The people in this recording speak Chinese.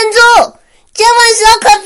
珍珠，这么说可